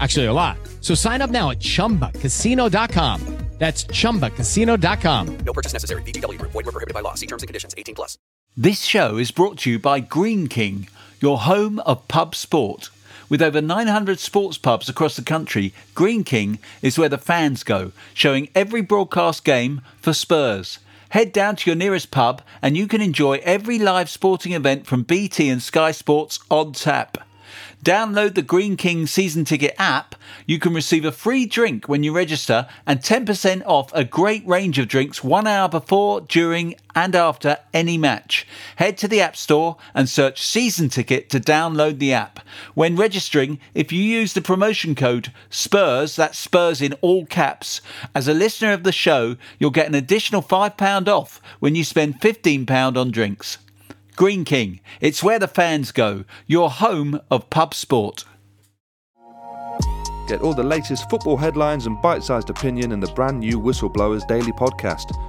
Actually, a lot. So sign up now at chumbacasino.com. That's chumbacasino.com. No purchase necessary. VGW Group. Void were prohibited by law. See terms and conditions. 18 plus. This show is brought to you by Greene King, your home of pub sport. With over 900 sports pubs across the country, Greene King is where the fans go, showing every broadcast game for Spurs. Head down to your nearest pub and you can enjoy every live sporting event from BT and Sky Sports on tap. Download the Greene King season ticket app. You can receive a free drink when you register and 10% off a great range of drinks one hour before, during, and after any match. Head to the App Store and search season ticket to download the app. When registering, if you use the promotion code SPURS, that's Spurs in all caps, as a listener of the show, you'll get an additional £5 off when you spend £15 on drinks. Greene King, it's where the fans go, your home of pub sport. Get all the latest football headlines and bite sized opinion in the brand new Whistleblowers Daily podcast.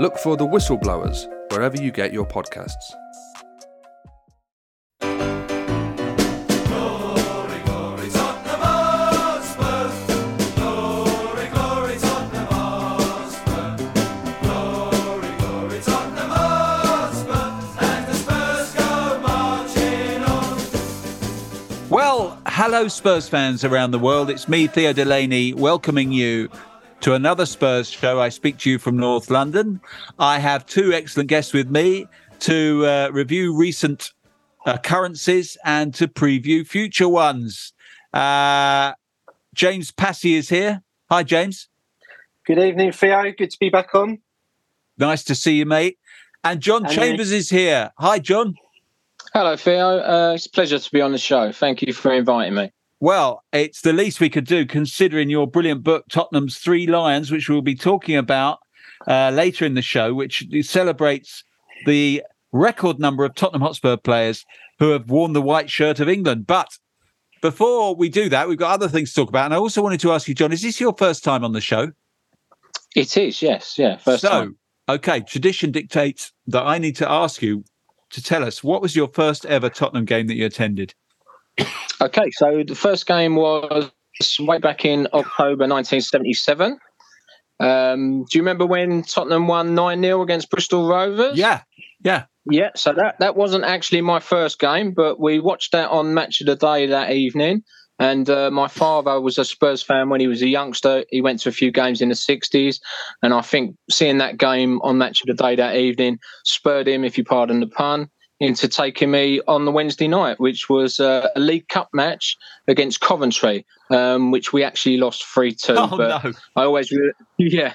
Look for the Whistleblowers wherever you get your podcasts. Well, hello, Spurs fans around the world. It's me, Theo Delaney, welcoming you to another Spurs show. I speak to you from North London. I have two excellent guests with me to uh, review recent occurrences and to preview future ones. Uh, James Passey is here. Hi, James. Good evening, Theo. Good to be back on. Nice to see you, mate. And John And you. Chambers is here. Hi, John. Hello, Theo. Uh, it's a pleasure to be on the show. Thank you for inviting me. Well, it's the least we could do considering your brilliant book, Tottenham's Three Lions, which we'll be talking about uh, later in the show, which celebrates the record number of Tottenham Hotspur players who have worn the white shirt of England. But before we do that, we've got other things to talk about. And I also wanted to ask you, John, is this your first time on the show? It is, yes, yeah, first so, time. okay, tradition dictates that I need to ask you to tell us what was your first ever Tottenham game that you attended? Okay, so the first game was way back in October 1977. Um, do you remember when Tottenham won 9 0 against Bristol Rovers? Yeah, yeah. Yeah, so that, that wasn't actually my first game, but we watched that on Match of the Day that evening. And uh, my father was a Spurs fan when he was a youngster. He went to a few games in the 60s. And I think seeing that game on Match of the Day that evening spurred him, if you pardon the pun, into taking me on the Wednesday night, which was uh, a League Cup match against Coventry, um, which we actually lost 3 2. Oh, but no. I always, re- yeah,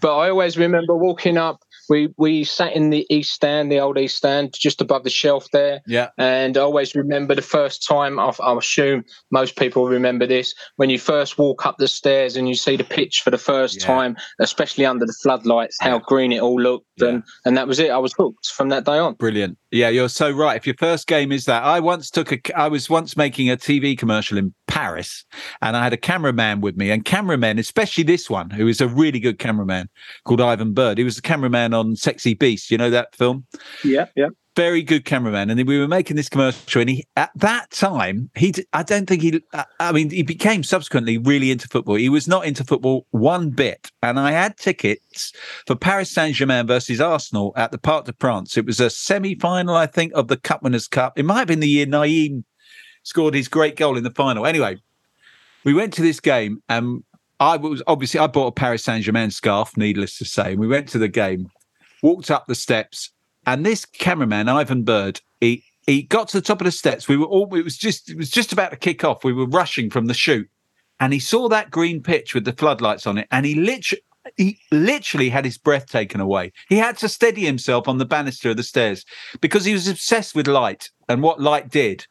but I always remember walking up we we sat in the east stand, the old east stand, just above the shelf there. Yeah. And I always remember the first time. I, I assume most people remember this when you first walk up the stairs and you see the pitch for the first Yeah. time, especially under the floodlights, how green it all looked, Yeah. and and that was it. I was hooked from that day on. Brilliant. Yeah, you're so right. If your first game is that, I once took a, I was once making a TV commercial in Paris and I had a cameraman with me and cameramen, especially this one, who is a really good cameraman called Ivan Bird. He was the cameraman on Sexy Beast. You know that film? Yeah, yeah. very good cameraman and we were making this commercial and he at that time he, I don't think he I- mean he became subsequently really into football he was not into football one bit and i had tickets for paris saint-germain versus arsenal at the parc de france it was a semi-final i think of the cup winners cup it might have been the year nayim scored his great goal in the final anyway we went to this game and i was obviously i bought a paris saint-germain scarf needless to say and we went to the game walked up the steps and this cameraman, Ivan Bird, he he got to the top of the steps. We were all it was just it was just about to kick off. We were rushing from the shoot, and he saw that green pitch with the floodlights on it, and he literally he literally had his breath taken away. He had to steady himself on the banister of the stairs because he was obsessed with light and what light did.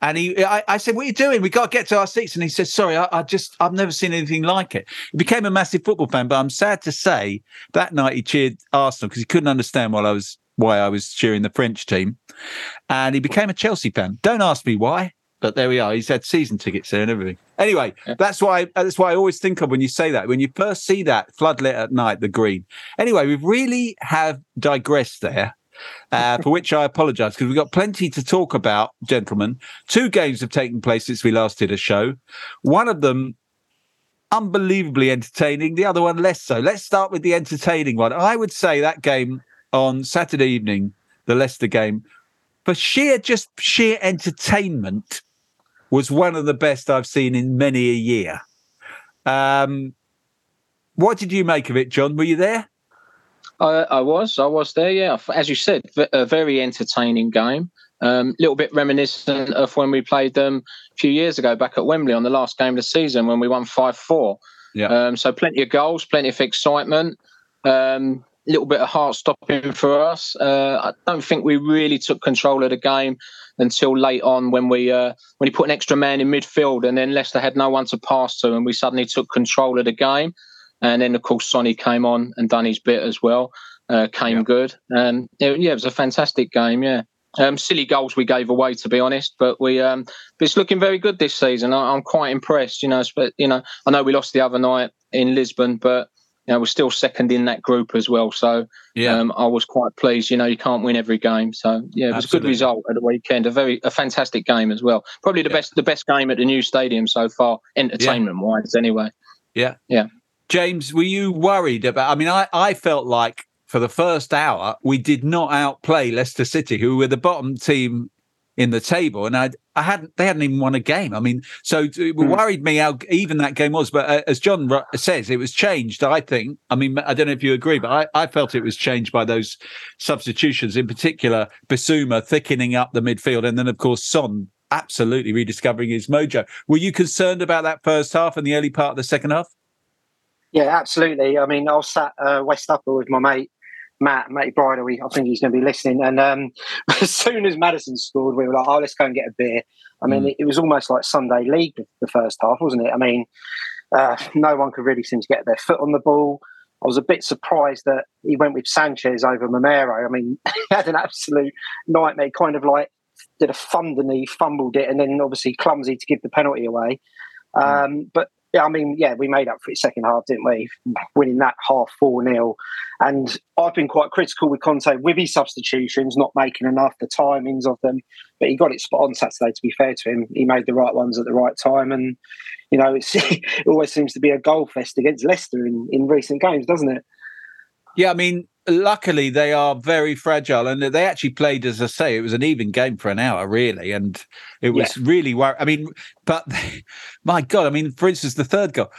And he, I, I said, "What are you doing? We got to get to our seats." And he said, "Sorry, I, I just, I've never seen anything like it." He became a massive football fan, but I'm sad to say that night he cheered Arsenal because he couldn't understand why I was why I was cheering the French team, and he became a Chelsea fan. Don't ask me why, but there we are. He's had season tickets there and everything. Anyway, that's why that's why I always think of when you say that when you first see that floodlit at night, the green. Anyway, we really have digressed there. Uh, for which I apologise because we've got plenty to talk about, gentlemen. Two games have taken place since we last did a show. One of them unbelievably entertaining, the other one less so. Let's start with the entertaining one. I would say that game on Saturday evening, the Leicester game, for sheer just sheer entertainment, was one of the best I've seen in many a year. Um, what did you make of it, John? Were you there? I, I was, I was there. Yeah, as you said, a very entertaining game. A um, little bit reminiscent of when we played them a few years ago back at Wembley on the last game of the season when we won five four. Yeah. Um, so plenty of goals, plenty of excitement. Um, a little bit of heart stopping for us. Uh, I don't think we really took control of the game until late on when we uh, when he put an extra man in midfield and then Leicester had no one to pass to and we suddenly took control of the game. And then of course Sonny came on and done his bit as well. Uh, came good. And it, yeah, it was a fantastic game. Yeah. Um, silly goals we gave away, to be honest, but we um, but it's looking very good this season. I, I'm quite impressed. You know, but you know, I know we lost the other night in Lisbon, but you know, we're still second in that group as well. So Yeah. um, I was quite pleased. You know, you can't win every game, so yeah, it was a good result at the weekend. A very a fantastic game as well. Probably the best the best game at the new stadium so far, entertainment wise. Anyway, Yeah. Yeah. James, were you worried about? I mean, I, I felt like for the first hour, we did not outplay Leicester City, who were the bottom team in the table. And I, I hadn't, they hadn't even won a game. I mean, so it worried me how even that game was. But uh, as John says, it was changed, I think. I mean, I don't know if you agree, but I, I felt it was changed by those substitutions, in particular, Bissouma thickening up the midfield. And then, of course, Son absolutely rediscovering his mojo. Were you concerned about that first half and the early part of the second half? Yeah, absolutely. I mean, I was sat uh, West Upper with my mate Matt, Matty Bridle. We, I think he's going to be listening. And um, as soon as Maddison scored, we were like, "Oh, let's go and get a beer." I mean, Mm. it, it was almost like Sunday League the, first half, wasn't it? I mean, uh, no one could really seem to get their foot on the ball. I was a bit surprised that he went with Sanchez over Romero. I mean, he had an absolute nightmare. Kind of like did a and he fumbled it, and then obviously clumsy to give the penalty away. Um, but yeah, I mean, yeah, we made up for it second half, didn't we? Winning that half 4 0. And I've been quite critical with Conte with his substitutions, not making enough, the timings of them. But he got it spot on Saturday, to be fair to him. He made the right ones at the right time. And, you know, it always seems to be a goal fest against Leicester in, in recent games, doesn't it? Yeah, I mean, luckily they are very fragile, and they actually played, as I say, it was an even game for an hour, really, and it was really. Wor- I mean, but my God, I mean, for instance, the third goal.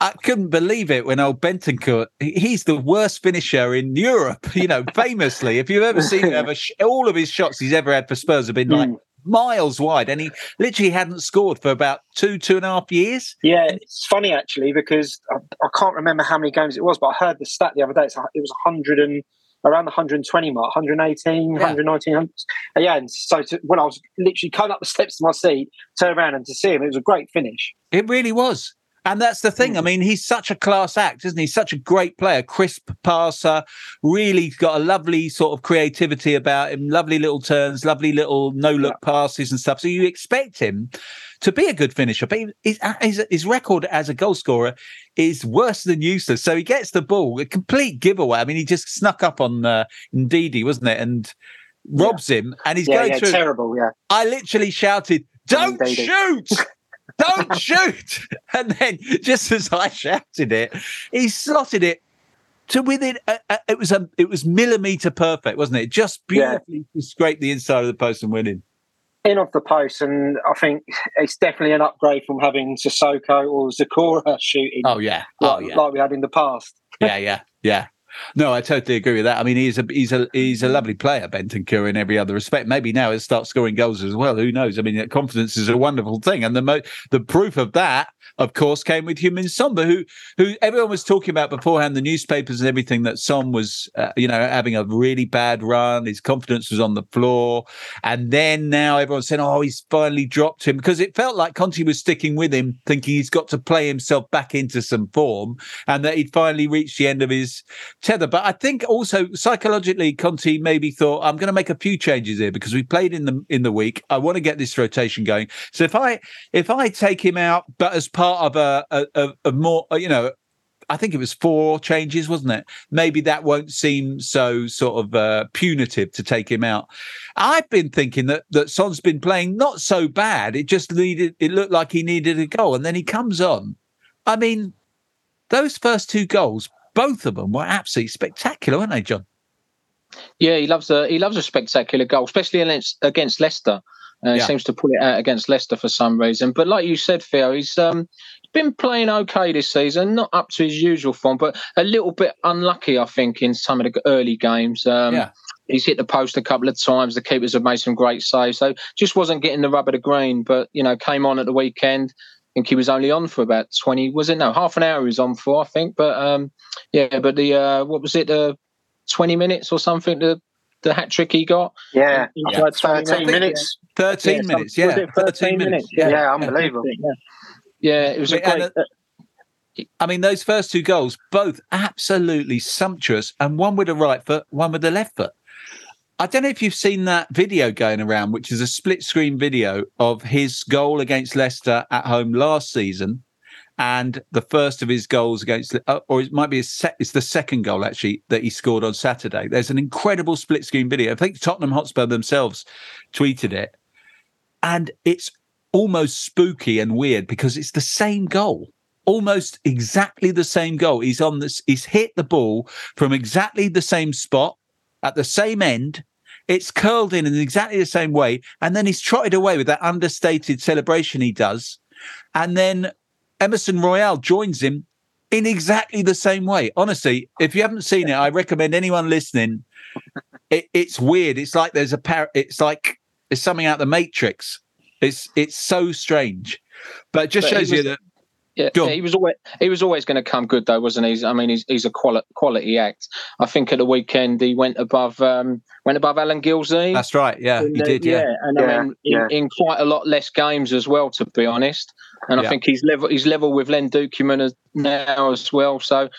I couldn't believe it when old Bentancur, he's the worst finisher in Europe, you know, famously. If you've ever seen him sh- all of his shots he's ever had for Spurs have been like hmm. Miles wide, and he literally hadn't scored for about two, two and a half years. Yeah, it's funny actually because I, I can't remember how many games it was, but I heard the stat the other day. It's, it was 100 and around the 120 mark, 118, 119. Yeah, and so to, when I was literally coming up the steps to my seat, turn around and to see him, it was a great finish. It really was. And that's the thing. I mean, he's such a class act, isn't he? Such a great player, crisp passer, really got a lovely sort of creativity about him, lovely little turns, lovely little no look passes and stuff. So you expect him to be a good finisher, but his, his, his, record as a goal scorer is worse than useless. So he gets the ball, a complete giveaway. I mean, he just snuck up on uh, Ndidi, wasn't it? And robs yeah. him, and he's yeah, going yeah, through. Terrible, yeah. I literally shouted, "Don't shoot!" don't shoot. And then, just as I shouted it, he slotted it to within. Uh, uh, it was a, it was millimeter perfect, wasn't it? Just beautifully yeah. scraped the inside of the post and went in. In off the post, and I think it's definitely an upgrade from having Sissoko or Zokora shooting. Oh yeah, oh like, yeah, like we had in the past. yeah, yeah, yeah. No, I totally agree with that. I mean, he's a he's a he's a lovely player, Bentancur, in every other respect. Maybe now he'll start scoring goals as well. Who knows? I mean, confidence is a wonderful thing, and the mo- the proof of that of course, came with Heung-min Son, who who everyone was talking about beforehand, the newspapers and everything, that Son was, uh, you know, having a really bad run. His confidence was on the floor, and then now everyone's saying, "Oh, he's finally dropped him," because it felt like Conte was sticking with him, thinking he's got to play himself back into some form, and that he'd finally reached the end of his tether. But I think also psychologically, Conte maybe thought, "I'm going to make a few changes here because we played in the in the week. I want to get this rotation going. So if I if I take him out, but as part of a, a, a more, you know, I think it was four changes, wasn't it? Maybe that won't seem so sort of uh, punitive to take him out. I've been thinking that that Son's been playing not so bad. It just needed. It looked like he needed a goal, and then he comes on. I mean, those first two goals, both of them were absolutely spectacular, weren't they, John? Yeah, he loves a he loves a spectacular goal, especially against against Leicester. Uh, yeah. Seems to pull it out against Leicester for some reason. But like you said, Theo, he's um, he's been playing okay this season, not up to his usual form, but a little bit unlucky, I think, in some of the early games. Um, yeah. He's hit the post a couple of times. The keepers have made some great saves, so just wasn't getting the rub of the green. But you know, came on at the weekend. I think he was only on for about twenty. Was it no half an hour? He was on for, I think. But um, yeah, but the uh, what was it? Uh, twenty minutes or something. The the hat trick he got. Yeah, yeah. 13 minutes. 13 yeah, minutes, yeah. 13, 13 minutes. Yeah, yeah unbelievable. Yeah. yeah, it was a great. Uh, I mean, those first two goals, both absolutely sumptuous, and one with the right foot, one with the left foot. I don't know if you've seen that video going around, which is a split screen video of his goal against Leicester at home last season and the first of his goals against, uh, or it might be a set, it's the second goal actually that he scored on Saturday. There's an incredible split screen video. I think Tottenham Hotspur themselves tweeted it, and it's almost spooky and weird because it's the same goal. Almost exactly the same goal. He's on this, he's hit the ball from exactly the same spot at the same end. It's curled in in exactly the same way. And then he's trotted away with that understated celebration he does. And then Emerson Royal joins him in exactly the same way. Honestly, if you haven't seen it, I recommend anyone listening. It, it's weird. It's like there's a par- It's like it's something out the Matrix. It's it's so strange, but it just but shows was, you that. Yeah, yeah, he was always he was always going to come good though, wasn't he? I mean, he's he's a quality quality act. I think at the weekend he went above um, went above Alan Gilzean. That's right. Yeah, he did. Yeah, yeah. and yeah, I mean, in, in, quite a lot less games as well, to be honest. And I think he's level he's level with Len Duquemin now as well. So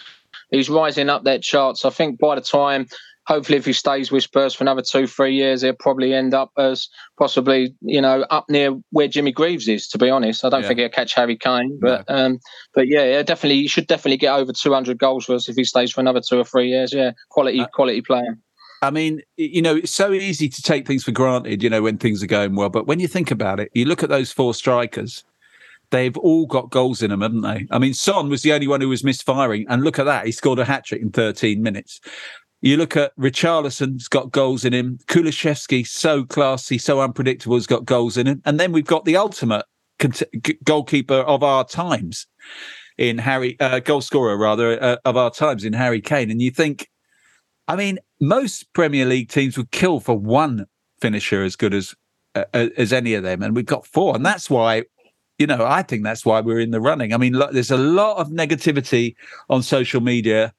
he's rising up that charts. I think by the time hopefully if he stays with Spurs for another two, three years, he'll probably end up as possibly, you know, up near where Jimmy Greaves is, to be honest. I don't yeah. think he'll catch Harry Kane. But no. um but yeah, yeah, definitely he should definitely get over two hundred goals for us if he stays for another two or three years. Yeah. Quality, uh, quality player. I mean, you know, it's so easy to take things for granted, you know, when things are going well. But when you think about it, you look at those four strikers, they've all got goals in them, haven't they? I mean, Son was the only one who was misfiring. And look at that. He scored a hat trick in 13 minutes. You look at Richarlison's got goals in him. Kulusevski, so classy, so unpredictable, has got goals in him. And then we've got the ultimate goalkeeper of our times in Harry, uh, goal scorer rather, uh, of our times in Harry Kane. And you think, I mean, most Premier League teams would kill for one finisher as good as uh, as any of them, and we've got four, and that's why. You know, I think that's why we're in the running. I mean, look, there's a lot of negativity on social media,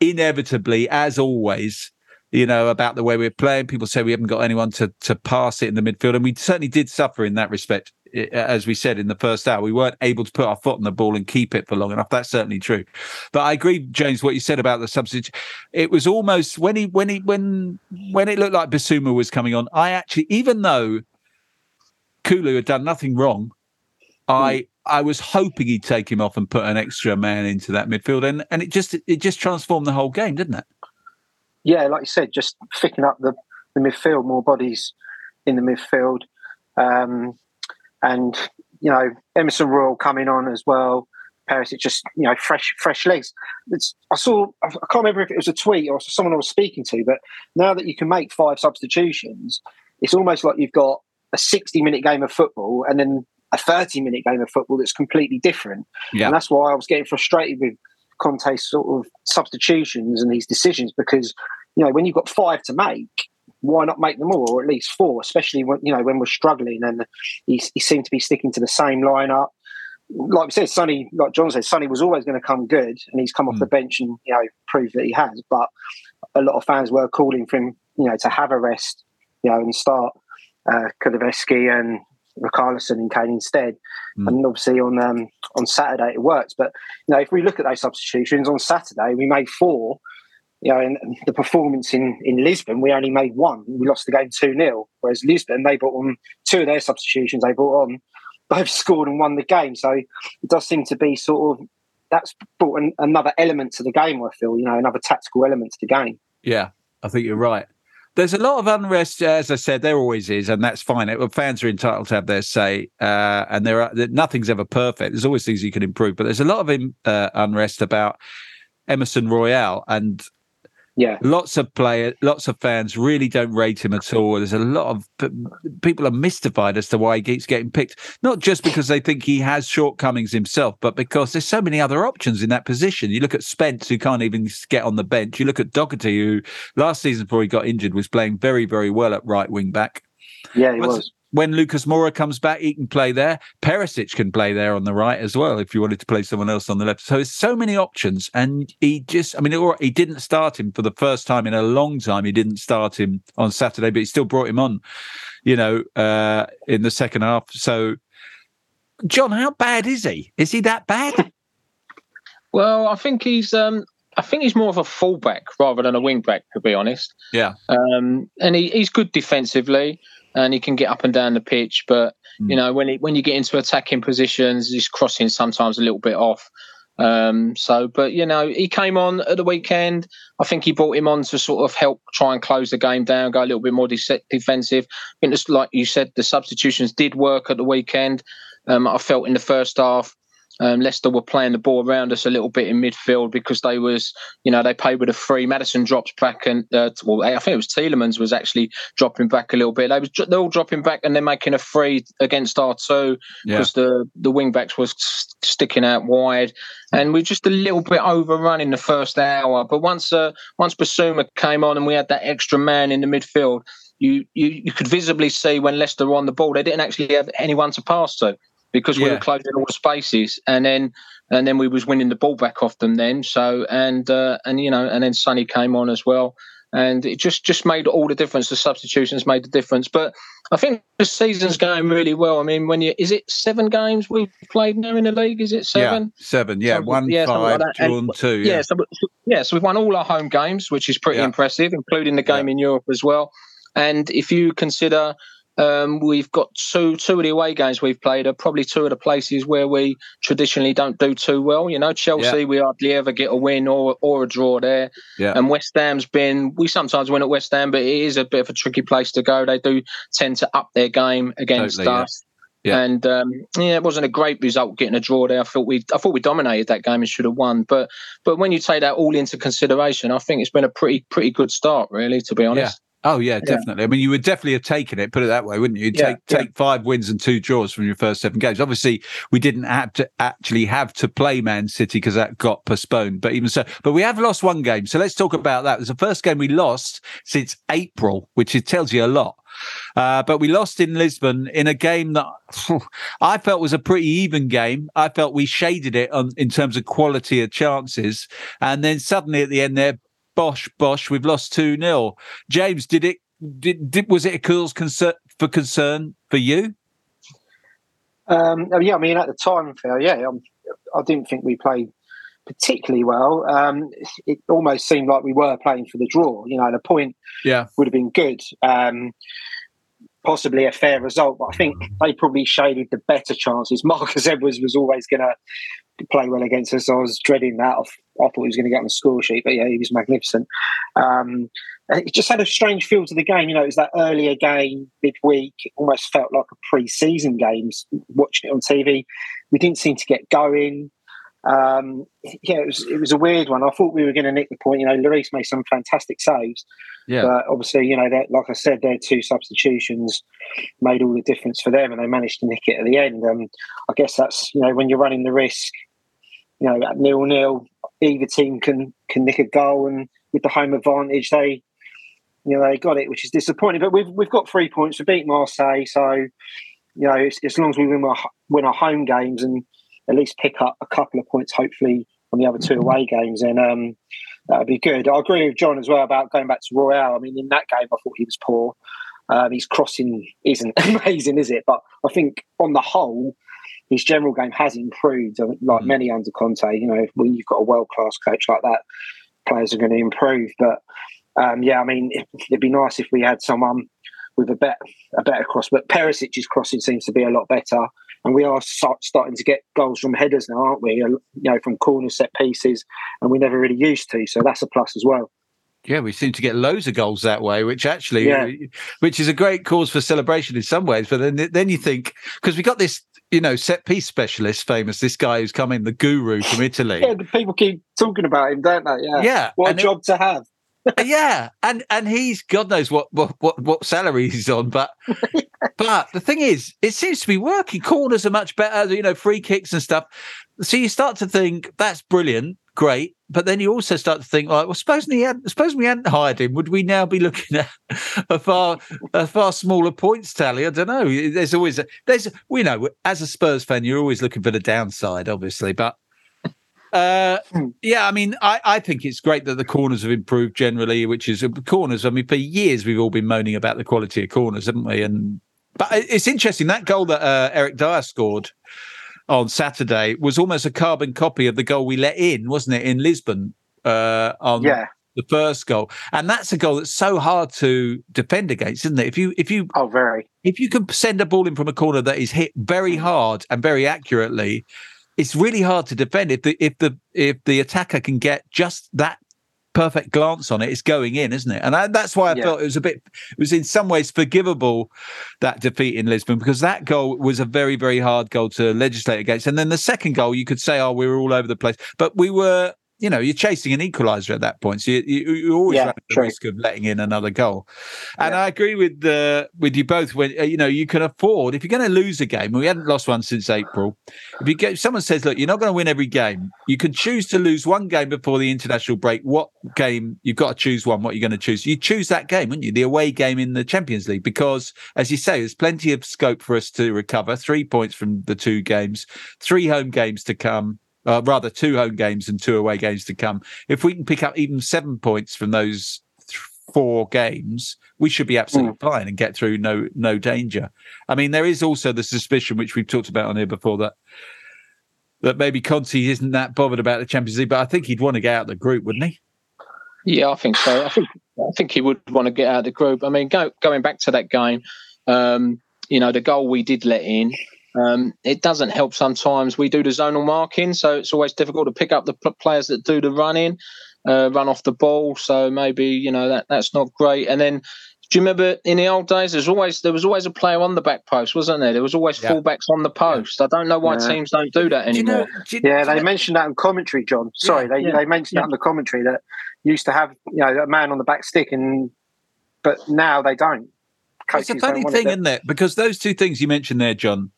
inevitably, as always. you know, about the way we're playing. People say we haven't got anyone to to pass it in the midfield, and we certainly did suffer in that respect. As we said in the first hour, we weren't able to put our foot on the ball and keep it for long enough. That's certainly true. But I agree, James, what you said about the substitute. It was almost when he when he when when it looked like Bissouma was coming on. I actually, even though Kulu had done nothing wrong, hmm. I I was hoping he'd take him off and put an extra man into that midfield, and and it just it just transformed the whole game, didn't it? Yeah, like you said, just thicking up the, the midfield, more bodies in the midfield, um, and you know Emerson Royal coming on as well. Paris, it's just you know fresh fresh legs. It's, I saw I can't remember if it was a tweet or someone I was speaking to, but now that you can make five substitutions, it's almost like you've got a sixty minute game of football and then a 30 minute game of football that's completely different. Yeah. And that's why I was getting frustrated with Conte's sort of substitutions and these decisions because, you know, when you've got five to make, why not make them all or at least four, especially when, you know, when we're struggling and he, he seemed to be sticking to the same lineup. Like we said, Sonny, like John said, Sonny was always going to come good and he's come off Mm. the bench and, you know, proved that he has. But a lot of fans were calling for him, you know, to have a rest, you know, and start uh, and Richarlison and Kane instead. Mm. And obviously on um, on Saturday it worked. But you know, if we look at those substitutions on Saturday, we made four. You know, and the performance in, in Lisbon, we only made one. We lost the game 2 0. Whereas Lisbon, they brought on two of their substitutions they brought on, both scored and won the game. So it does seem to be sort of that's brought an, another element to the game, I feel, you know, another tactical element to the game. Yeah, I think you're right. There's a lot of unrest, as I said, there always is, and that's fine. It, fans are entitled to have their say, uh, and there are nothing's ever perfect. There's always things you can improve, but there's a lot of uh, unrest about Emerson Royal, and yeah, lots of players, lots of fans really don't rate him at all. There's a lot of people are mystified as to why he keeps getting picked, not just because they think he has shortcomings himself, but because there's so many other options in that position. You look at Spence, who can't even get on the bench. You look at Doherty, who last season before he got injured was playing very, very well at right wing back. Yeah, he was when Lucas Moura comes back, he can play there. Perisic can play there on the right as well if you wanted to play someone else on the left. So there's so many options, and he just—I mean, he didn't start him for the first time in a long time. He didn't start him on Saturday, but he still brought him on, you know, uh, in the second half. So, John, how bad is he? Is he that bad? Well, I think he's. Um, I think he's more of a fullback rather than a wingback, to be honest. Yeah. Um, and he, he's good defensively and he can get up and down the pitch. But mm. you know, when he, when you get into attacking positions, his crossing sometimes a little bit off. Um, so, but you know, he came on at the weekend. I think he brought him on to sort of help try and close the game down, go a little bit more de- defensive. I think, just like you said, the substitutions did work at the weekend. Um, I felt in the first half. Um, Leicester were playing the ball around us a little bit in midfield because they was, you know, they played with a free. Maddison drops back and, uh, well, I think it was Tielemans was actually dropping back a little bit. They was they're all dropping back and they're making a free against R two because yeah. the the wing backs was sticking out wide, and we are just a little bit overrun in the first hour. But once uh, once Bissouma came on and we had that extra man in the midfield, you you you could visibly see when Leicester were on the ball, they didn't actually have anyone to pass to because we yeah. were closing all the spaces, and then and then we was winning the ball back off them. Then so and uh, and you know and then Sonny came on as well, and it just just made all the difference. The substitutions made the difference. But I think the season's going really well. I mean, when you is it seven games we've played now in the league? Is it seven? Yeah, seven. Yeah, so, one yeah, five, like drawn two. Yeah, yeah so, yeah. So we've won all our home games, which is pretty yeah. impressive, including the game in Europe as well. And if you consider um, we've got two two of the away games we've played are probably two of the places where we traditionally don't do too well. You know, Chelsea yeah. we hardly ever get a win or or a draw there. Yeah. And West Ham's been we sometimes win at West Ham, but it is a bit of a tricky place to go. They do tend to up their game against totally, us. Yeah. And um, yeah, it wasn't a great result getting a draw there. I thought we, I thought we dominated that game and should have won. But, but when you take that all into consideration, I think it's been a pretty, pretty good start, really, to be honest. Oh yeah, definitely. Yeah. I mean, you would definitely have taken it. Put it that way, wouldn't you? You'd yeah, take yeah. take five wins and two draws from your first seven games. Obviously, we didn't have to actually have to play Man City because that got postponed. But even so, but we have lost one game. So let's talk about that. It was the first game we lost since April, which it tells you a lot. Uh, but we lost in Lisbon in a game that I felt was a pretty even game. I felt we shaded it on in terms of quality of chances, and then suddenly at the end there bosh, bosh. We've lost two 0 James, did it? Did, did was it a cause concern for concern for you? Um, oh, yeah, I mean, at the time, Phil, yeah, I'm, I didn't think we played particularly well. Um, it almost seemed like we were playing for the draw. You know, the point Yeah. would have been good. Um, possibly a fair result, but I think they probably shaded the better chances. Marcus Edwards was always going to play well against us. I was dreading that. I thought he was going to get on the score sheet, but yeah, he was magnificent. Um, it just had a strange feel to the game. You know, it was that earlier game midweek. Almost felt like a pre-season game. Watching it on TV, we didn't seem to get going. Um, yeah, it was it was a weird one. I thought we were going to nick the point. You know, Lloris made some fantastic saves, Yeah. but obviously, you know, that like I said, their two substitutions made all the difference for them, and they managed to nick it at the end. Um, I guess that's you know when you're running the risk, you know, at nil nil, either team can can nick a goal, and with the home advantage, they you know they got it, which is disappointing. But we've we've got three points. We beat Marseille, so you know it's, as long as we win our win our home games and at least pick up a couple of points, hopefully on the other two away games, And um, that would be good. I agree with John as well about going back to Royal. I mean, in that game, I thought he was poor. Um, his crossing isn't amazing, is it? But I think on the whole, his general game has improved. Think Like many under Conte, you know, when you've got a world class coach like that, players are going to improve. But um, yeah, I mean, it, it'd be nice if we had someone with a better a better cross. But Perisic's crossing seems to be a lot better, and we are start, starting to get goals from headers now, aren't we? You know, from corner set pieces, and we never really used to. So that's a plus as well. Yeah, we seem to get loads of goals that way, which actually, Yeah. which is a great cause for celebration in some ways. But then, then you think because we got this, you know, set piece specialist, famous this guy who's come in, the guru from Italy. Yeah, the people keep talking about him, don't they? Yeah. Yeah, What a and it- job to have. Yeah, and and he's God knows what what what, what salary he's on, but but the thing is, it seems to be working. Corners are much better, you know, free kicks and stuff. So you start to think that's brilliant, great, but then you also start to think, like, well, supposing he had, supposing we hadn't hired him, would we now be looking at a far a far smaller points tally? I don't know. There's always a, there's we know as a Spurs fan, you're always looking for the downside, obviously, but. Uh, yeah, I mean, I, I think it's great that the corners have improved generally, which is corners. I mean, for years we've all been moaning about the quality of corners, haven't we? And but it's interesting that goal that uh, Eric Dier scored on Saturday was almost a carbon copy of the goal we let in, wasn't it, in Lisbon? Uh, on Yeah. the first goal, and that's a goal that's so hard to defend against, isn't it? If you if you Oh, very. if you can send a ball in from a corner that is hit very hard and very accurately, it's really hard to defend. If the if the if the attacker can get just that perfect glance on it, it's going in, isn't it? And I, that's why I Yeah. felt it was a bit. It was in some ways forgivable that defeat in Lisbon because that goal was a very very hard goal to legislate against. And then the second goal, you could say, oh, we were all over the place, but we were. You know, you're chasing an equaliser at that point, so you, you, you always Yeah, run the true. risk of letting in another goal. And I agree with the with you both. When uh, you know you can afford if you're going to lose a game, we hadn't lost one since April. If you get if someone says, "Look, you're not going to win every game," you can choose to lose one game before the international break. What game you've got to choose one? What you're going to choose? You choose that game, wouldn't you? The away game in the Champions League, because as you say, there's plenty of scope for us to recover. Three points from the two games, three home games to come. Uh, rather, two home games and two away games to come. If we can pick up even seven points from those th- four games, we should be absolutely fine and get through no no danger. I mean, there is also the suspicion, which we've talked about on here before, that that maybe Conte isn't that bothered about the Champions League, but I think he'd want to get out of the group, wouldn't he? Yeah, I think so. I think I think he would want to get out of the group. I mean, go, going back to that game, um, you know, the goal we did let in, um, it doesn't help sometimes. We do the zonal marking, so it's always difficult to pick up the pl- players that do the running, uh, run off the ball. So maybe you know that that's not great. And then. Do you remember in the old days? There's always there was always a player on the back post, wasn't there? There was always Yeah. fullbacks on the post. I don't know why Yeah. teams don't do that Do you anymore. know? do you- Yeah, do they know- mentioned that in commentary, John. Sorry, they, yeah, they mentioned that in the commentary that used to have you know a man on the back stick, and but now they don't. It's a funny thing, it. isn't it? Because those two things you mentioned there, John,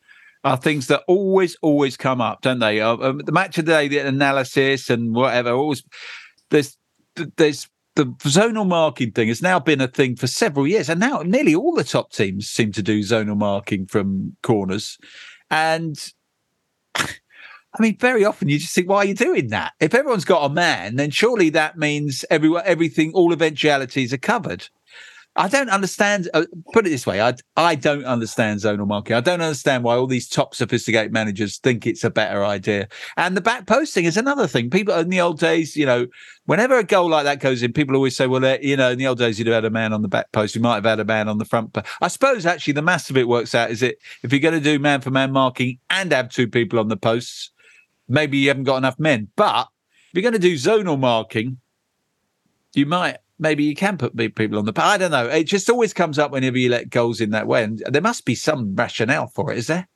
are things that always, always come up, don't they? Uh, the match of the day, the analysis and whatever. Always, there's, there's the zonal marking thing has now been a thing for several years, and now nearly all the top teams seem to do zonal marking from corners, and. I mean, very often you just think, why are you doing that? If everyone's got a man, then surely that means everyone, everything, all eventualities are covered. I don't understand. Uh, put it this way: I I don't understand zonal marking. I don't understand why all these top sophisticated managers think it's a better idea. And the back posting is another thing. People in the old days, you know, whenever a goal like that goes in, people always say, "Well, uh, you know, in the old days, you'd have had a man on the back post. You might have had a man on the front." But I suppose actually the mass of it works out is it if you're going to do man for man marking and have two people on the posts, maybe you haven't got enough men. But if you're going to do zonal marking, you might maybe you can put people on the. I don't know. It just always comes up whenever you let goals in that way, and there must be some rationale for it. Is there?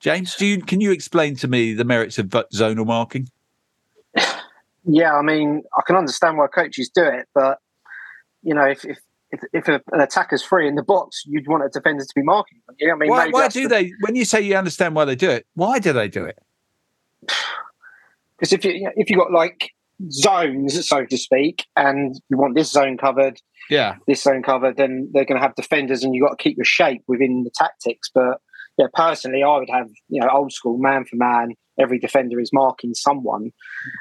James, do you can you explain to me the merits of zonal marking? Yeah, I mean, I can understand why coaches do it, but you know, if if if, if a, an attacker's free in the box, you'd want a defender to be marking. You know I mean, why, why do the... they? When you say you understand why they do it, why do they do it? Because if you if you got like zones, so to speak, and you want this zone covered, yeah, this zone covered, then they're going to have defenders, and you've got to keep your shape within the tactics. But yeah, personally, I would have you know old school man for man. Every defender is marking someone.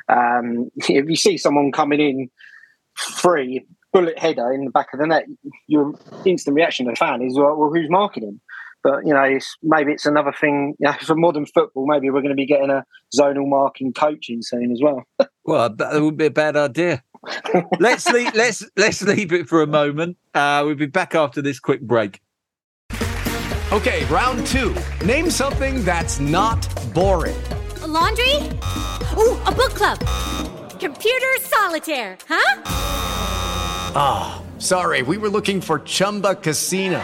Um, if you see someone coming in free, bullet header in the back of the net, your instant reaction to the fan is, well, well who's marking him? But you know, it's, maybe it's another thing you know, for modern football. Maybe we're going to be getting a zonal marking coaching soon as well. well, that would be a bad idea. let's leave. Let's let's leave it for a moment. Uh, we'll be back after this quick break. Okay, round two. Name something that's not boring. A laundry. Ooh, a book club. Computer solitaire. Huh? Ah, oh, sorry. We were looking for Chumba Casino.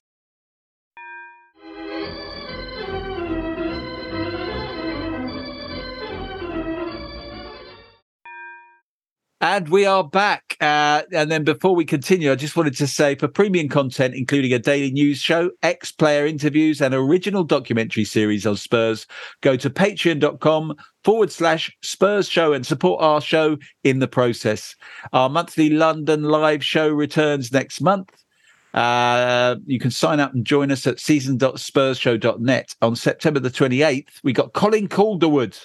And we are back. Uh, and then before we continue, I just wanted to say for premium content, including a daily news show, ex player interviews, and original documentary series on Spurs, go to patreon.com forward slash Spurs show and support our show in the process. Our monthly London live show returns next month. Uh, you can sign up and join us at season.spursshow.net on September the 28th. We got Colin Calderwood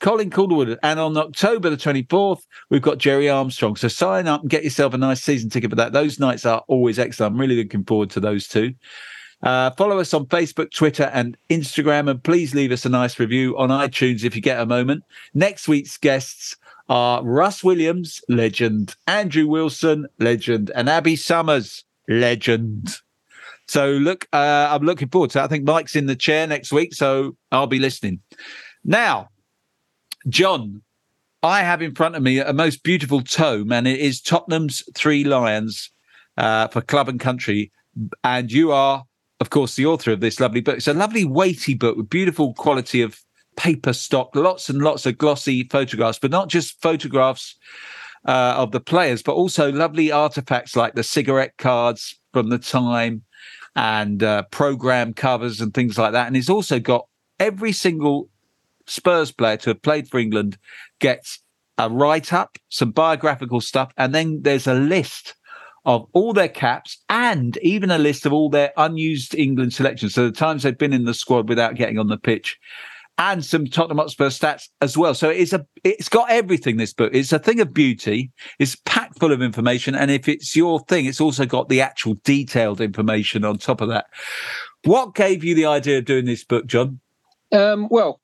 Colin Calderwood. And on October the 24th, we've got Gerry Armstrong. So sign up and get yourself a nice season ticket for that. Those nights are always excellent. I'm really looking forward to those two. Uh, follow us on Facebook, Twitter, and Instagram. And please leave us a nice review on iTunes if you get a moment. Next week's guests are Russ Williams, legend, Andrew Wilson, legend, and Abby Summers, legend. So look, uh, I'm looking forward to. I think Mike's in the chair next week, so I'll be listening. Now, John, I have in front of me a most beautiful tome, and it is Tottenham's Three Lions uh, for Club and Country. And you are, of course, the author of this lovely book. It's a lovely, weighty book with beautiful quality of paper stock, lots and lots of glossy photographs, but not just photographs uh, of the players, but also lovely artifacts like the cigarette cards from the time and uh, program covers and things like that. And it's also got every single Spurs player to have played for England gets a write up, some biographical stuff, and then there's a list of all their caps and even a list of all their unused England selections. So the times they've been in the squad without getting on the pitch. And some Tottenham Hotspur stats as well. So it's a, it's got everything. This book, it's a thing of beauty. It's packed full of information, and if it's your thing, it's also got the actual detailed information on top of that. What gave you the idea of doing this book, John? Um, well,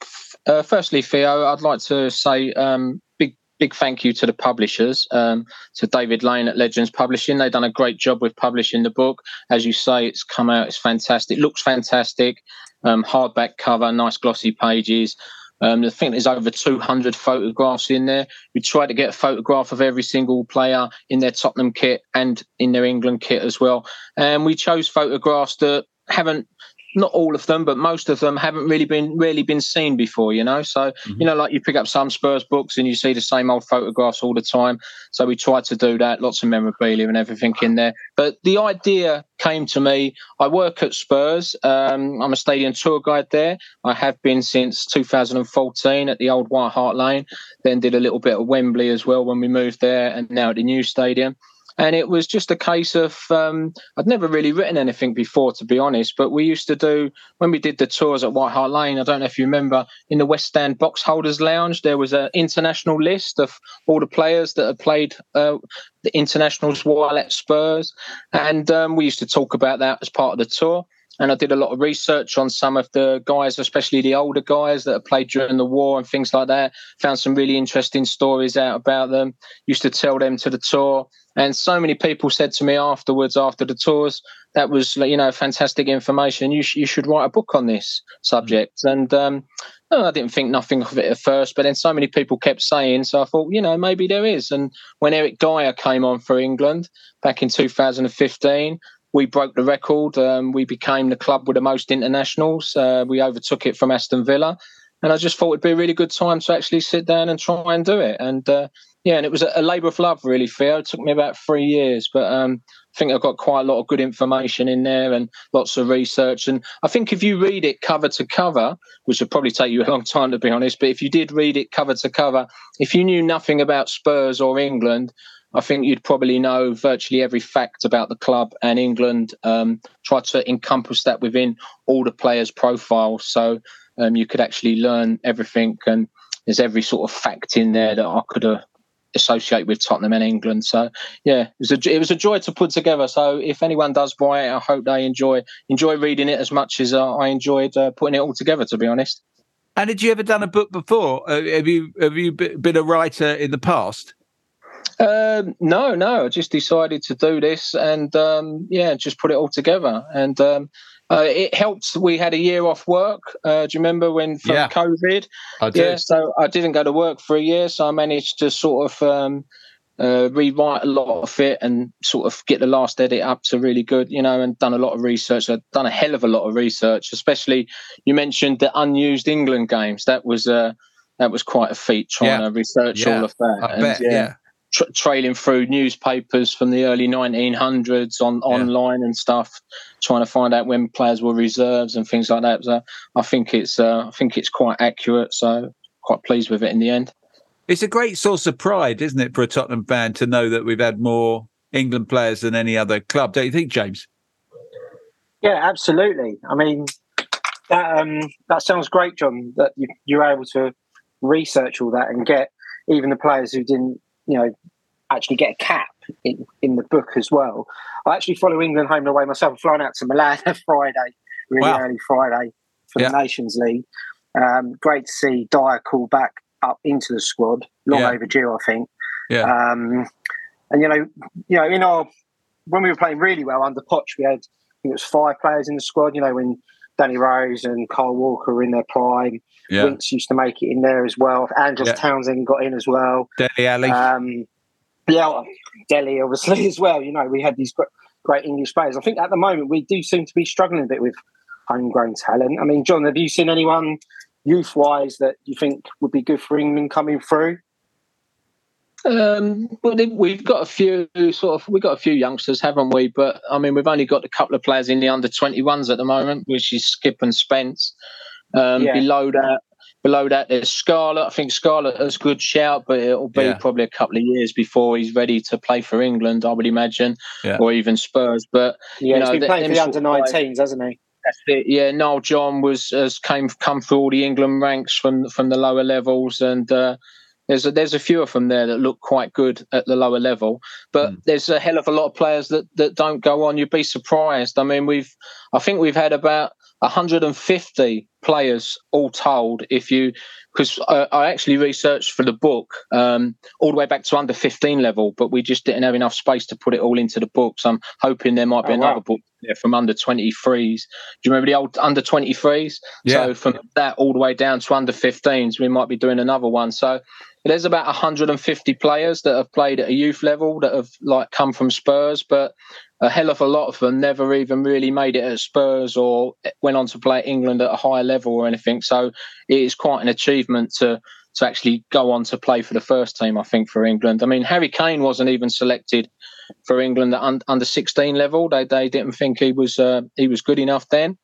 uh, firstly, Theo, I'd like to say um, big big thank you to the publishers, um, to David Lane at Legends Publishing. They've done a great job with publishing the book. As you say, it's come out, it's fantastic, it looks fantastic. Um, hardback cover, nice glossy pages. Um, I think there's over 200 photographs in there. We tried to get a photograph of every single player in their Tottenham kit and in their England kit as well. And we chose photographs that haven't not all of them, but most of them haven't really been really been seen before, you know. So, mm-hmm. you know, like you pick up some Spurs books and you see the same old photographs all the time. So we tried to do that, lots of memorabilia and everything in there. But the idea came to me. I work at Spurs. Um, I'm a stadium tour guide there. I have been since 2014 at the old White Hart Lane. Then did a little bit of Wembley as well when we moved there, and now at the new stadium. And it was just a case of um, I'd never really written anything before, to be honest. But we used to do when we did the tours at White Hart Lane. I don't know if you remember in the West Stand Box Holders Lounge, there was an international list of all the players that had played uh, the internationals while at Spurs, and um, we used to talk about that as part of the tour and I did a lot of research on some of the guys, especially the older guys that have played during the war and things like that. Found some really interesting stories out about them. Used to tell them to the tour. And so many people said to me afterwards, after the tours, that was you know fantastic information. You sh- you should write a book on this subject. Mm. And um, I didn't think nothing of it at first, but then so many people kept saying, so I thought, you know, maybe there is. And when Eric Dier came on for England back in 2015, we broke the record. Um, we became the club with the most internationals. Uh, we overtook it from Aston Villa, and I just thought it'd be a really good time to actually sit down and try and do it. And uh, yeah, and it was a, a labour of love, really, Theo. It took me about three years, but um, I think I've got quite a lot of good information in there and lots of research. And I think if you read it cover to cover, which would probably take you a long time to be honest, but if you did read it cover to cover, if you knew nothing about Spurs or England, I think you'd probably know virtually every fact about the club and England. Um, try to encompass that within all the players' profiles, so um, you could actually learn everything. And there's every sort of fact in there that I could have associate with Tottenham and England. So yeah, it was a it was a joy to put together. So if anyone does buy it, I hope they enjoy enjoy reading it as much as uh, I enjoyed uh, putting it all together. To be honest. And had you ever done a book before? Uh, have you have you been a writer in the past? Um, no, no. I just decided to do this and um, yeah, just put it all together. And um, uh, it helped. We had a year off work. Uh, do you remember when from yeah, COVID? I do. Yeah, so I didn't go to work for a year, so I managed to sort of um, uh, rewrite a lot of it and sort of get the last edit up to really good, you know, and done a lot of research. I've done a hell of a lot of research, especially you mentioned the unused England games. That was uh, that was quite a feat trying yeah. to research yeah. all of that. I and, bet, yeah tra- trailing through newspapers from the early 1900s on yeah. online and stuff, trying to find out when players were reserves and things like that. So I think it's uh, I think it's quite accurate. So quite pleased with it in the end. It's a great source of pride, isn't it, for a Tottenham fan to know that we've had more England players than any other club? Don't you think, James? Yeah, absolutely. I mean, that um, that sounds great, John. That you, you're able to research all that and get even the players who didn't you know, actually get a cap in, in the book as well. I actually follow England home and away myself. I'm flying out to Milan Friday, really wow. early Friday for yeah. the Nations League. Um, great to see Dier call back up into the squad. Long yeah. overdue, I think. Yeah. Um, and you know, you know, in our when we were playing really well under Poch, we had I think it was five players in the squad. You know, when Danny Rose and Kyle Walker were in their prime. Yeah. Winks used to make it in there as well. Andros yeah. Townsend got in as well. Dele Alli. Um, yeah, Dele obviously as well. You know, we had these great, great English players. I think at the moment we do seem to be struggling a bit with homegrown talent. I mean, John, have you seen anyone youth wise that you think would be good for England coming through? Um, well, we've got a few sort of we've got a few youngsters, haven't we? But I mean, we've only got a couple of players in the under twenty ones at the moment, which is Skip and Spence. Um, yeah. Below that, below that, there's Scarlett. I think Scarlett is a good shout, but it'll be yeah. probably a couple of years before he's ready to play for England, I would imagine, yeah. or even Spurs. But yeah, you know, he's been playing for the under 19s, hasn't he? That's it. Yeah, Noel John was has came come through all the England ranks from from the lower levels, and uh, there's a, there's a few of them there that look quite good at the lower level, but mm. there's a hell of a lot of players that that don't go on. You'd be surprised. I mean, we've I think we've had about 150 players all told if you because I, I, actually researched for the book um, all the way back to under 15 level but we just didn't have enough space to put it all into the book so i'm hoping there might be oh, another wow. book there from under 23s do you remember the old under 23s yeah. so from that all the way down to under 15s we might be doing another one so there's about 150 players that have played at a youth level that have like come from spurs but a hell of a lot of them never even really made it at Spurs or went on to play England at a higher level or anything. So it is quite an achievement to to actually go on to play for the first team. I think for England. I mean, Harry Kane wasn't even selected for England at un- under 16 level. They they didn't think he was uh, he was good enough then.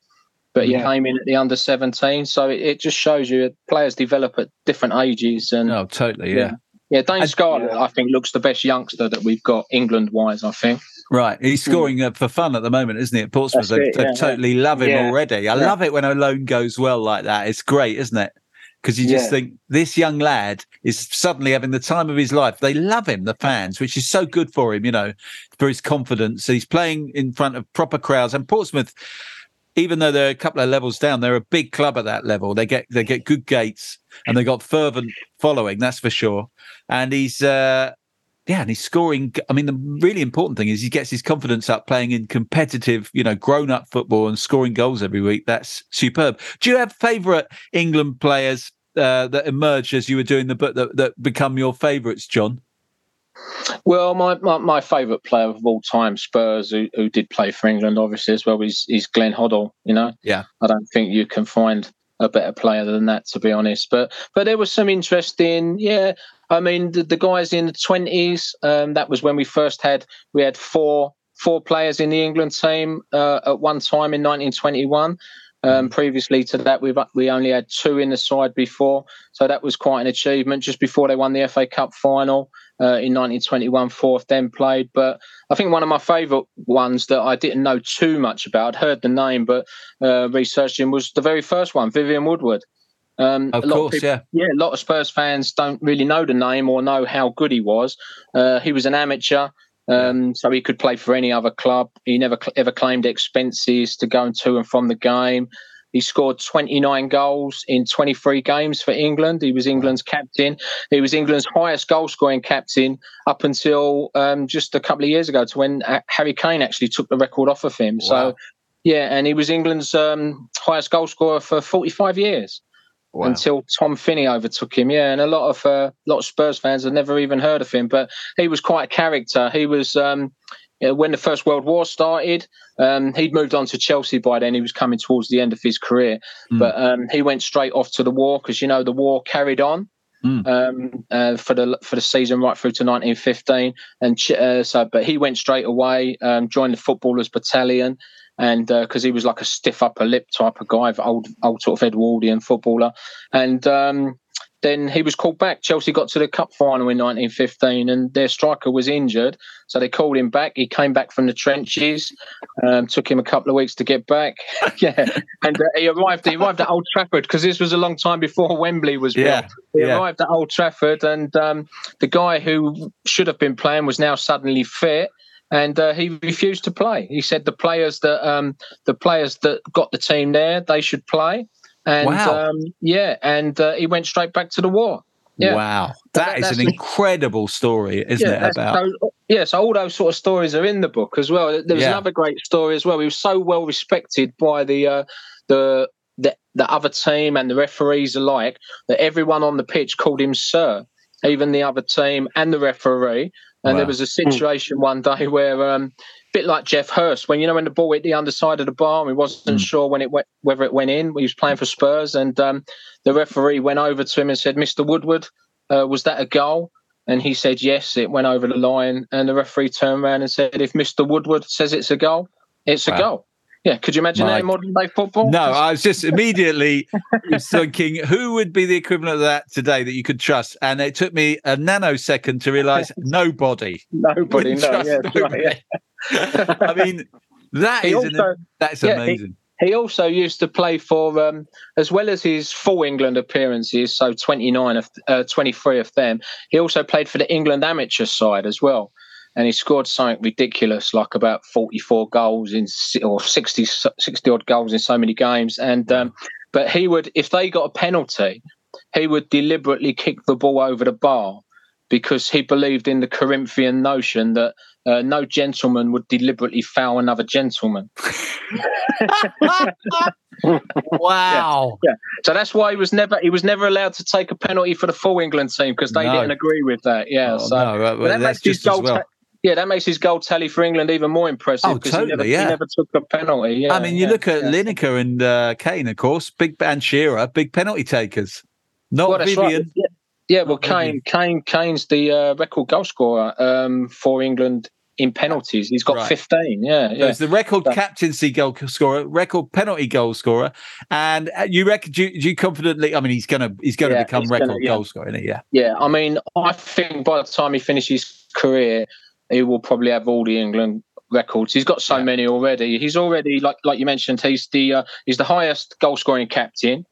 But he Yeah. came in at the under 17, so it, it just shows you players develop at different ages. And Oh, totally. Yeah. yeah, Dane Scarlett, I think, looks the best youngster that we've got England wise. I think. Right. He's scoring uh, for fun at the moment, isn't he? At Portsmouth, That's they, it, they yeah, totally love him Yeah. already. I Yeah. love it when a loan goes well like that. It's great, isn't it? Because you just Yeah. think this young lad is suddenly having the time of his life. They love him, the fans, which is so good for him, you know, for his confidence. He's playing in front of proper crowds. And Portsmouth, even though they're a couple of levels down, they're a big club at that level. They get they get good gates and they've got fervent following, that's for sure. And he's uh yeah, and he's scoring. I mean, the really important thing is he gets his confidence up playing in competitive, you know, grown up football and scoring goals every week. That's superb. Do you have favourite England players uh, that emerged as you were doing the book that, that become your favourites, John? Well, my, my, my favourite player of all time, Spurs, who, who did play for England, obviously as well, is is Glenn Hoddle. You know, Yeah. I don't think you can find a better player than that, to be honest. But but there was some interesting, yeah. I mean, the, the guys in the twenties. Um, that was when we first had we had four four players in the England team uh, at one time in 1921. Um, previously to that, we've we only had two in the side before, so that was quite an achievement. Just before they won the FA Cup final uh, in 1921, fourth then played. But I think one of my favourite ones that I didn't know too much about, I'd heard the name, but uh, researching was the very first one, Vivian Woodward. Um, Of a lot course, people- yeah. yeah, a lot of Spurs fans don't really know the name or know how good he was. Uh, he was an amateur, um, so he could play for any other club. He never cl- ever claimed expenses to go to and from the game. He scored 29 goals in 23 games for England. He was England's captain. He was England's highest goal scoring captain up until um, just a couple of years ago, to when uh, Harry Kane actually took the record off of him. So, yeah, and he was England's um, highest goal scorer for 45 years Wow. until Tom Finney overtook him. Yeah, and a lot of uh, lot of Spurs fans had never even heard of him, but he was quite a character. He was um, when the First World War started. Um, he'd moved on to Chelsea by then. He was coming towards the end of his career, Mm. but um, he went straight off to the war because you know the war carried on. Mm. Um, uh, for the for the season right through to 1915, and uh, so, but he went straight away, um, joined the footballers battalion, and because he was like a stiff upper lip type of guy, old old sort of Edwardian footballer, and um, then he was called back. Chelsea got to the cup final in 1915, and their striker was injured, so they called him back. He came back from the trenches. Um, took him a couple of weeks to get back. yeah, and uh, he arrived. He arrived at Old Trafford because this was a long time before Wembley was built. Yeah, He yeah. arrived at Old Trafford, and um, the guy who should have been playing was now suddenly fit and uh, he refused to play. He said the players that um, the players that got the team there they should play, and Wow. um, yeah, and uh, he went straight back to the war. Yeah. Wow. That- That is an incredible story, isn't yeah, it? About so, yeah, so all those sort of stories are in the book as well. There was Yeah. another great story as well. He was so well respected by the uh, the the the other team and the referees alike that everyone on the pitch called him Sir, even the other team and the referee. And there was a situation one day where, um, bit like Geoff Hurst, when you know when the ball hit the underside of the bar, and he wasn't Mm. sure when it went, whether it went in. He was playing for Spurs, and um, the referee went over to him and said, "Mr. Woodward, uh, was that a goal?" And he said, "Yes, it went over the line." And the referee turned around and said, "If Mr. Woodward says it's a goal, it's a goal." Yeah, could you imagine My- modern day football? No, I was just immediately thinking who would be the equivalent of that today that you could trust, and it took me a nanosecond to realise nobody. Nobody, no, yeah, that's right, yeah. I mean, that He is an- that's yeah, he- amazing. He also used to play for, um, as well as his full England appearances, so 29 of, uh, 23 of them, he also played for the England amateur side as well. And he scored something ridiculous, like about 44 goals in, or 60, 60 odd goals in so many games. And, um, but he would, if they got a penalty, he would deliberately kick the ball over the bar because he believed in the Corinthian notion that uh, no gentleman would deliberately foul another gentleman. wow. Yeah. So that's why he was never he was never allowed to take a penalty for the full England team because they No. didn't agree with that. Yeah. Oh, so no, well, but that that's makes his just as goal well. Yeah, that makes his goal tally for England even more impressive. Oh, totally, He never, yeah. he never took a penalty. Yeah, I mean, you yeah, look at yeah. Lineker and uh, Kane, of course, big and Shearer, big penalty takers. Not Well, Vivian. right. Yeah, well, Kane, Kane, Kane's the uh, record goal scorer um, for England in penalties. He's got Right. 15. Yeah, yeah. There's the record So- captaincy goal scorer, record penalty goal scorer, and uh, you reckon? Do you, do you confidently? I mean, he's gonna he's gonna Yeah, become he's record gonna- yeah. goal scorer, isn't he? Yeah, Yeah, I mean, I think by the time he finishes his career, he will probably have all the England records. He's got so Yeah. many already. He's already like like you mentioned. He's the uh, he's the highest goal scoring captain.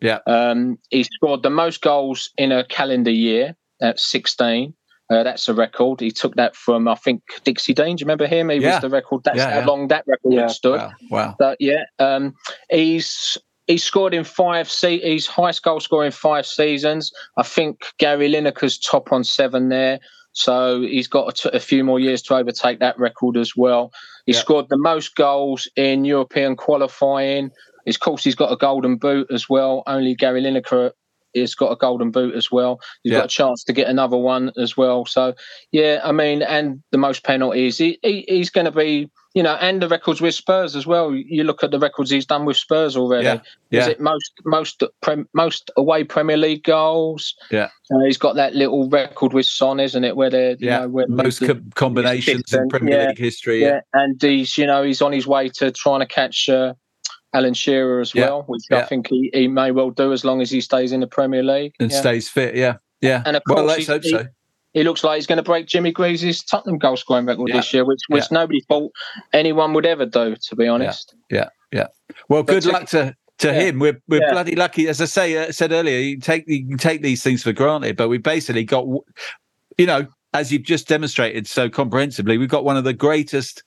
Yeah. Um, he scored the most goals in a calendar year at 16. Uh, that's a record. He took that from I think Dixie Dean. Do you remember him? He Yeah. was the record. That's Yeah, how yeah. long that record Yeah. stood. wow, wow. But yeah, um, he's he scored in five. Se- he's highest goal scorer in five seasons. I think Gary Lineker's top on seven there. So he's got a, t- a few more years to overtake that record as well. He Yeah. scored the most goals in European qualifying. Of course, he's got a golden boot as well. Only Gary Lineker has got a golden boot as well. He's Yeah. got a chance to get another one as well. So, yeah, I mean, and the most penalties. He, he he's going to be, you know, and the records with Spurs as well. You look at the records he's done with Spurs already. Yeah, Is yeah. it most most most away Premier League goals? Yeah. Uh, he's got that little record with Son, isn't it? Where they're you Yeah, know, where most the- co- combinations in Premier yeah, League history. yeah. Yeah, and he's you know he's on his way to trying to catch uh, Alan Shearer as Yeah, well, which I think he, he may well do as long as he stays in the Premier League. and yeah. stays fit. Yeah, yeah. And of well, course, let's he- hope so. He looks like he's going to break Jimmy Greaves' Tottenham goal scoring record Yeah. this year, which which nobody thought anyone would ever do, to be honest. Yeah, yeah. Well, But good to- luck to to Yeah. him. We're we're Yeah. bloody lucky, as I say uh, said earlier. You take you take these things for granted, but we basically got, you know, as you've just demonstrated so comprehensively, we've got one of the greatest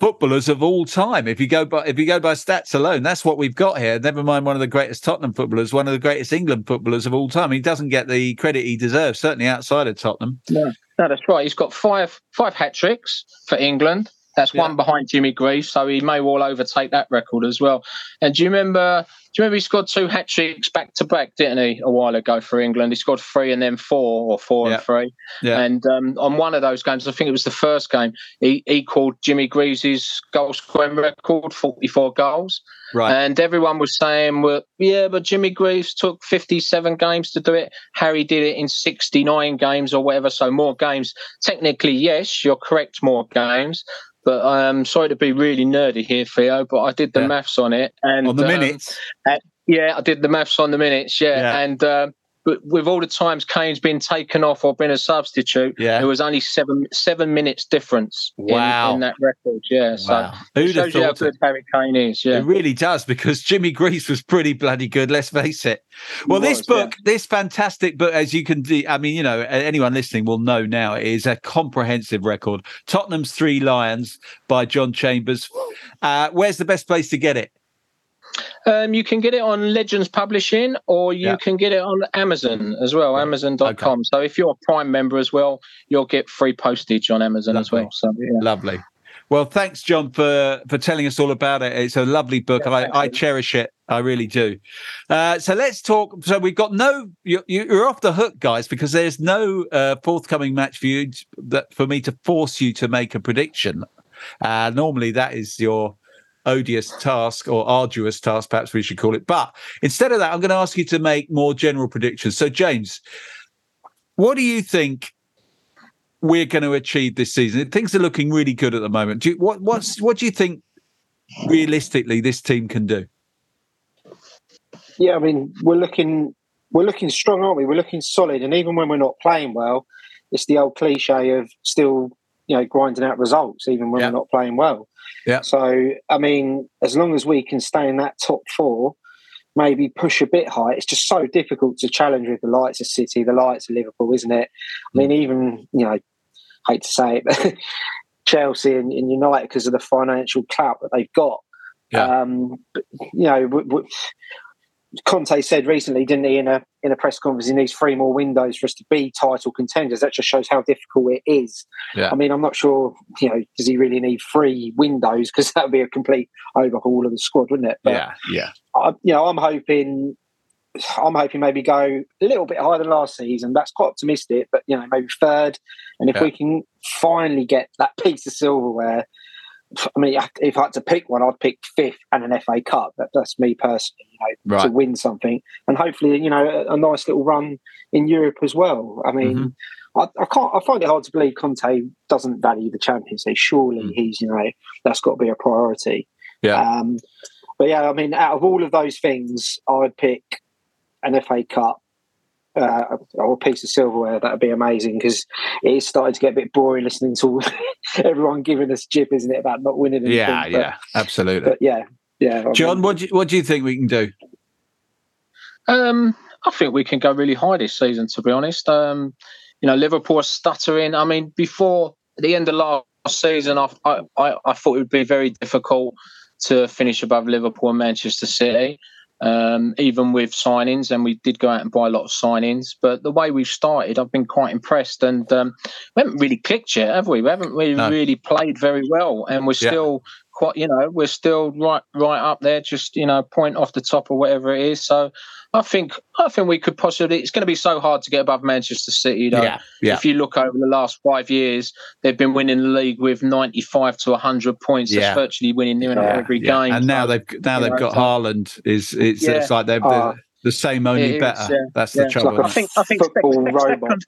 footballers of all time. If you go by if you go by stats alone, that's what we've got here. Never mind one of the greatest Tottenham footballers, one of the greatest England footballers of all time. He doesn't get the credit he deserves, certainly outside of Tottenham. No, no, that's right. He's got five five hat tricks for England. That's Yeah. one behind Jimmy Greaves, so he may well overtake that record as well. And do you remember? Do you remember he scored two hat tricks back to back, didn't he, a while ago for England? He scored three and then four, or four Yeah. and three. Yeah. And um, on one of those games, I think it was the first game, he equalled Jimmy Greaves' goal scoring record, forty-four goals. Right. And everyone was saying, well, yeah, but Jimmy Greaves took 57 games to do it. Harry did it in 69 games or whatever. So more games. Technically, yes, you're correct, more games. But I'm sorry to be really nerdy here, Theo, but I did the Yeah. maths on it. And On the um, minutes. uh, yeah, I did the maths on the minutes. Yeah. Yeah. And, uh, but with all the times Kane's been taken off or been a substitute, Yeah. there was only seven seven minutes difference in- Wow. in, that record. Yeah, so Wow. it Who'd have shows you how thought good it? Harry Kane is. Yeah, It really does because Jimmy Greaves was pretty bloody good. Let's face it. Well, He this was, book, this fantastic book, as you can, do, I mean, you know, anyone listening will know now, it is a comprehensive record. Tottenham's Three Lions by John Chambers. Uh, where's the best place to get it? Um, you can get it on Legends Publishing or you Yeah. can get it on Amazon as well, amazon.com. So if you're a Prime member as well, you'll get free postage on Amazon as well. So yeah. Lovely. Well, thanks, John, for for telling us all about it. It's a lovely book. Yeah, I, I cherish it. I really do. Uh, so let's talk. So we've got no. You, you're off the hook, guys, because there's no uh, forthcoming match for you that for me to force you to make a prediction. Uh, normally, that is your odious task or arduous task, perhaps we should call it. But instead of that, I'm going to ask you to make more general predictions. So, James, what do you think we're going to achieve this season? Things are looking really good at the moment. Do you, what what's what do you think realistically this team can do? Yeah, I mean, we're looking we're looking strong, aren't we? We're looking solid, and even when we're not playing well, it's the old cliche of still, you know, grinding out results, even when Yeah. we're not playing well. Yeah. So, I mean, as long as we can stay in that top four, maybe push a bit higher. It's just so difficult to challenge with the lights of City, the lights of Liverpool, isn't it? I mean, even you know, hate to say it, but Chelsea and, and United because of the financial clout that they've got. Yeah. Um, but, you know, w- w- Conte said recently, didn't he, in a in a press conference, he needs three more windows for us to be title contenders. That just shows how difficult it is. Yeah. I mean, I'm not sure, you know, does he really need three windows? Because that would be a complete overhaul of the squad, wouldn't it? But yeah, yeah, I, you know, I'm hoping I'm hoping maybe go a little bit higher than last season. That's quite optimistic, but you know maybe third. And if Yeah. we can finally get that piece of silverware, I mean, if I had to pick one, I'd pick fifth and an FA Cup. That, that's me personally, you know, to win something, and hopefully, you know, a, a nice little run in Europe as well. I mean. Mm-hmm. I, I can't. I find it hard to believe Conte doesn't value the Champions League. Surely Mm. he's, you know, that's got to be a priority. Yeah. Um, but yeah, I mean, out of all of those things, I'd pick an FA Cup uh, or a piece of silverware. That'd be amazing because it is starting to get a bit boring listening to all, everyone giving us jib, isn't it, about not winning anything? Yeah, But- yeah, absolutely. But yeah, yeah. I John, mean, what do you, what do you think we can do? Um, I think we can go really high this season. To be honest, um, you know, Liverpool are stuttering. I mean, before the end of last season, I, I I I thought it would be very difficult to finish above Liverpool and Manchester City. Um, even with signings, and we did go out and buy a lot of signings. But the way we've started, I've been quite impressed. And um, we haven't really clicked yet, have we? We haven't really, No. really played very well, and we're Yeah. still quite, you know, we're still right, right up there, just you know, point off the top or whatever it is. So I think, I think we could possibly. It's going to be so hard to get above Manchester City, though. Yeah, yeah. If you look over the last five years, they've been winning the league with ninety-five to hundred points. Yeah. That's virtually winning near Yeah, every yeah. game. And now So, they've now they've know, got so- Haaland. Is it's, Yeah. it's like they're, Oh. they're the same, only It is, better. yeah, That's yeah. the trouble. like I think I think football sec- robot. second,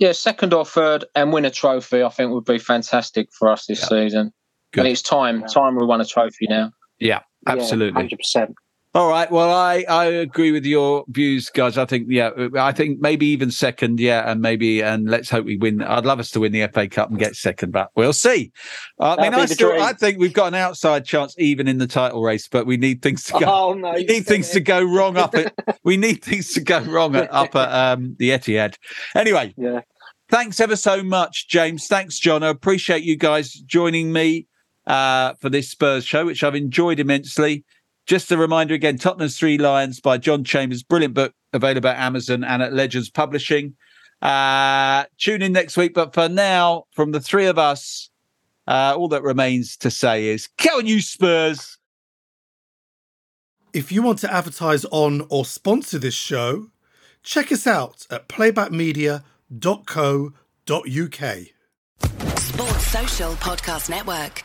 yeah, second or third and win a trophy, I think would be fantastic for us this season. Good. And it's time, time we won a trophy now. yeah, absolutely. hundred percent. All right. Well, I, I agree with your views, guys. I think yeah, I think maybe even second, yeah, and maybe and let's hope we win. I'd love us to win the FA Cup and get second, but we'll see. Uh, I mean, That'd be I still dream. I think we've got an outside chance even in the title race, but we need things to go. Oh no, we need things to go wrong up at. we need things to go wrong at, up at um, the Etihad. Anyway, Yeah. thanks ever so much, James. Thanks, John. I appreciate you guys joining me uh, for this Spurs show, which I've enjoyed immensely. Just a reminder again Tottenham's Three Lions by John Chambers. Brilliant book available at Amazon and at Legends Publishing. Uh, tune in next week. But for now, from the three of us, uh, all that remains to say is, go on, you Spurs. If you want to advertise on or sponsor this show, check us out at playbackmedia.co.uk. Sports Social Podcast Network.